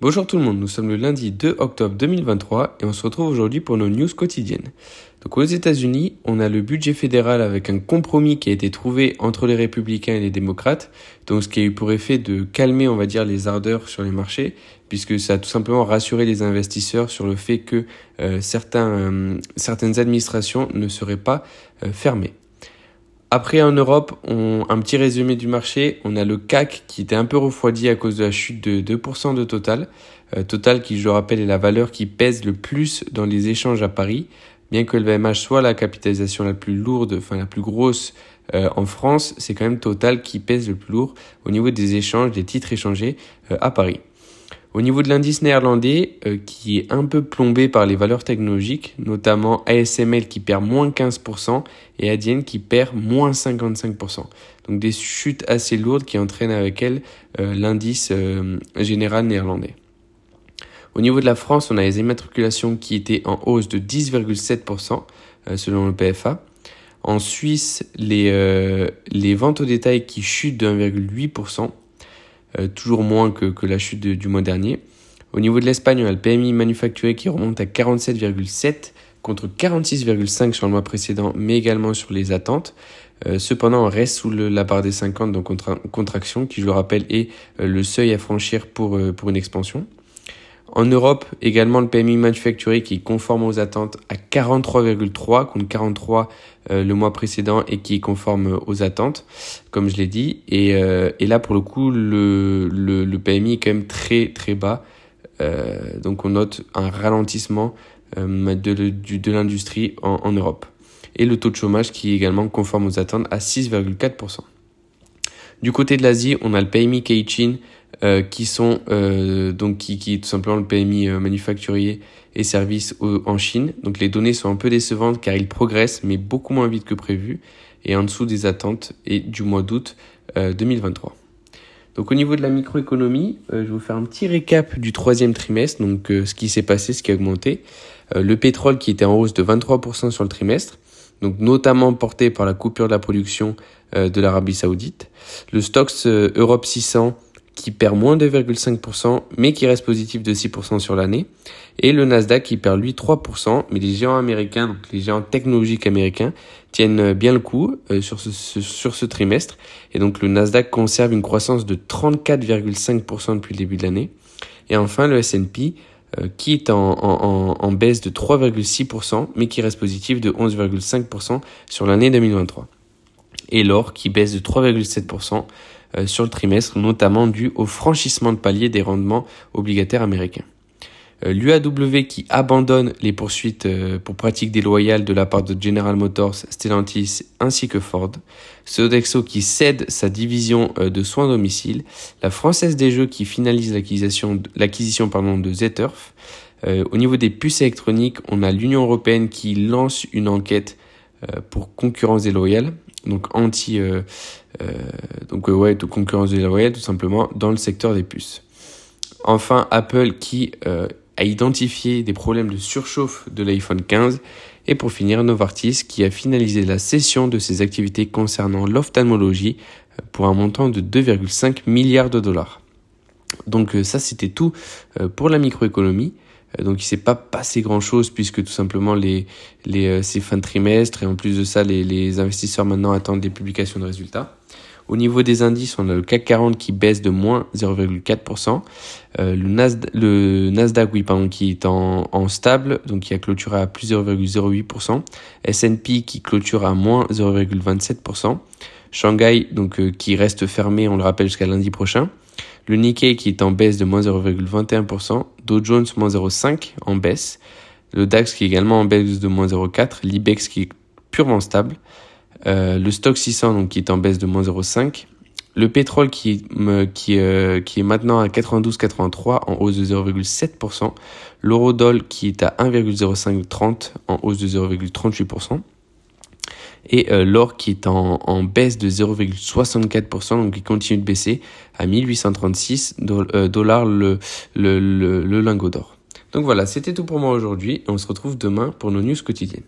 Bonjour tout le monde, nous sommes le lundi 2 octobre 2023 et on se retrouve aujourd'hui pour nos news quotidiennes. Donc aux États-Unis, on a le budget fédéral avec un compromis qui a été trouvé entre les républicains et les démocrates, donc ce qui a eu pour effet de calmer, on va dire, les ardeurs sur les marchés, puisque ça a tout simplement rassuré les investisseurs sur le fait que euh, euh, certaines administrations ne seraient pas euh, fermées. Après, en Europe, un petit résumé du marché. On a le CAC qui était un peu refroidi à cause de la chute de 2% de Total. Euh, Total qui, je le rappelle, est la valeur qui pèse le plus dans les échanges à Paris. Bien que le VMH soit la capitalisation la plus lourde, enfin la plus grosse euh, en France, c'est quand même Total qui pèse le plus lourd au niveau des échanges, des titres échangés euh, à Paris. Au niveau de l'indice néerlandais, euh, qui est un peu plombé par les valeurs technologiques, notamment ASML qui perd moins 15% et Adyen qui perd moins 55%. Donc des chutes assez lourdes qui entraînent avec elles euh, l'indice euh, général néerlandais. Au niveau de la France, on a les immatriculations qui étaient en hausse de 10,7% selon le PFA. En Suisse, les, les ventes au détail qui chutent de 1,8%. Euh, toujours moins que, que la chute du mois dernier. Au niveau de l'Espagne, on a le PMI manufacturé qui remonte à 47,7 contre 46,5 sur le mois précédent, mais également sur les attentes. Euh, cependant, on reste sous la barre des 50, donc contraction, qui, je le rappelle, est euh, le seuil à franchir pour, pour une expansion. En Europe, également le PMI manufacturé qui est conforme aux attentes à 43,3 contre 43 euh, le mois précédent et qui est conforme aux attentes, comme je l'ai dit. Et, euh, et, là, pour le coup, le, le, le, PMI est quand même très très bas. Euh, donc on note un ralentissement euh, de, de, de l'industrie en, en Europe. Et le taux de chômage qui est également conforme aux attentes à 6,4%. Du côté de l'Asie, on a le PMI Keichin euh, qui sont euh, donc qui, qui est tout simplement le PMI euh, manufacturier et services en Chine. Donc les données sont un peu décevantes car ils progressent mais beaucoup moins vite que prévu et en dessous des attentes et du mois d'août 2023. Donc au niveau de la microéconomie, je vais vous faire un petit récap du troisième trimestre, donc ce qui s'est passé, ce qui a augmenté. le pétrole qui était en hausse de 23% sur le trimestre, donc notamment porté par la coupure de la production de l'Arabie Saoudite. Le Stoxx Europe 600 qui perd moins de 2,5%, mais qui reste positif de 6% sur l'année. Et le Nasdaq qui perd lui 3%, mais les géants américains, donc les géants technologiques américains, tiennent bien le coup euh, sur, ce, sur ce trimestre. Et donc le Nasdaq conserve une croissance de 34,5% depuis le début de l'année. Et enfin le S&P euh, qui est en, en, en baisse de 3,6%, mais qui reste positif de 11,5% sur l'année 2023. Et l'or qui baisse de 3,7%, euh, sur le trimestre, notamment dû au franchissement de palier des rendements obligataires américains. Euh, L'UAW qui abandonne les poursuites euh, pour pratiques déloyales de la part de General Motors, Stellantis ainsi que Ford. Sodexo qui cède sa division de soins domicile. La Française des Jeux qui finalise l'acquisition de Zeturf. au niveau des puces électroniques, on a l'Union Européenne qui lance une enquête pour concurrence déloyale donc anti, euh, euh, donc euh, ouais, de concurrence déloyale tout simplement dans le secteur des puces. Enfin, Apple qui euh, a identifié des problèmes de surchauffe de l'iPhone 15 et pour finir, Novartis qui a finalisé la cession de ses activités concernant l'ophtalmologie pour un montant de 2,5 milliards de dollars. Donc ça, c'était tout pour la microéconomie. Euh, donc il s'est pas passé grand chose puisque tout simplement les, les euh, c'est fin de trimestre et en plus de ça les, les investisseurs maintenant attendent des publications de résultats. Au niveau des indices, on a le CAC 40 qui baisse de moins 0,4%. Euh, le, le Nasdaq, oui, pardon, qui est en, en stable, donc qui a clôturé à plus 0,08%. S&P qui clôture à moins 0,27%. Shanghai, donc euh, qui reste fermé, on le rappelle, jusqu'à lundi prochain. Le Nikkei qui est en baisse de moins 0,21%, Dow Jones moins 0,5 en baisse, le DAX qui est également en baisse de moins 0,4%, l'IBEX qui est purement stable, euh, le Stock 600 donc qui est en baisse de moins 0,5%, le pétrole qui, qui, euh, qui est maintenant à 92,83% en hausse de 0,7%, l'eurodoll qui est à 1,0530% en hausse de 0,38%, et euh, l'or qui est en, baisse de 0,64%, donc qui continue de baisser à 1836 euh, dollars le, le lingot d'or. Donc voilà, c'était tout pour moi aujourd'hui et on se retrouve demain pour nos news quotidiennes.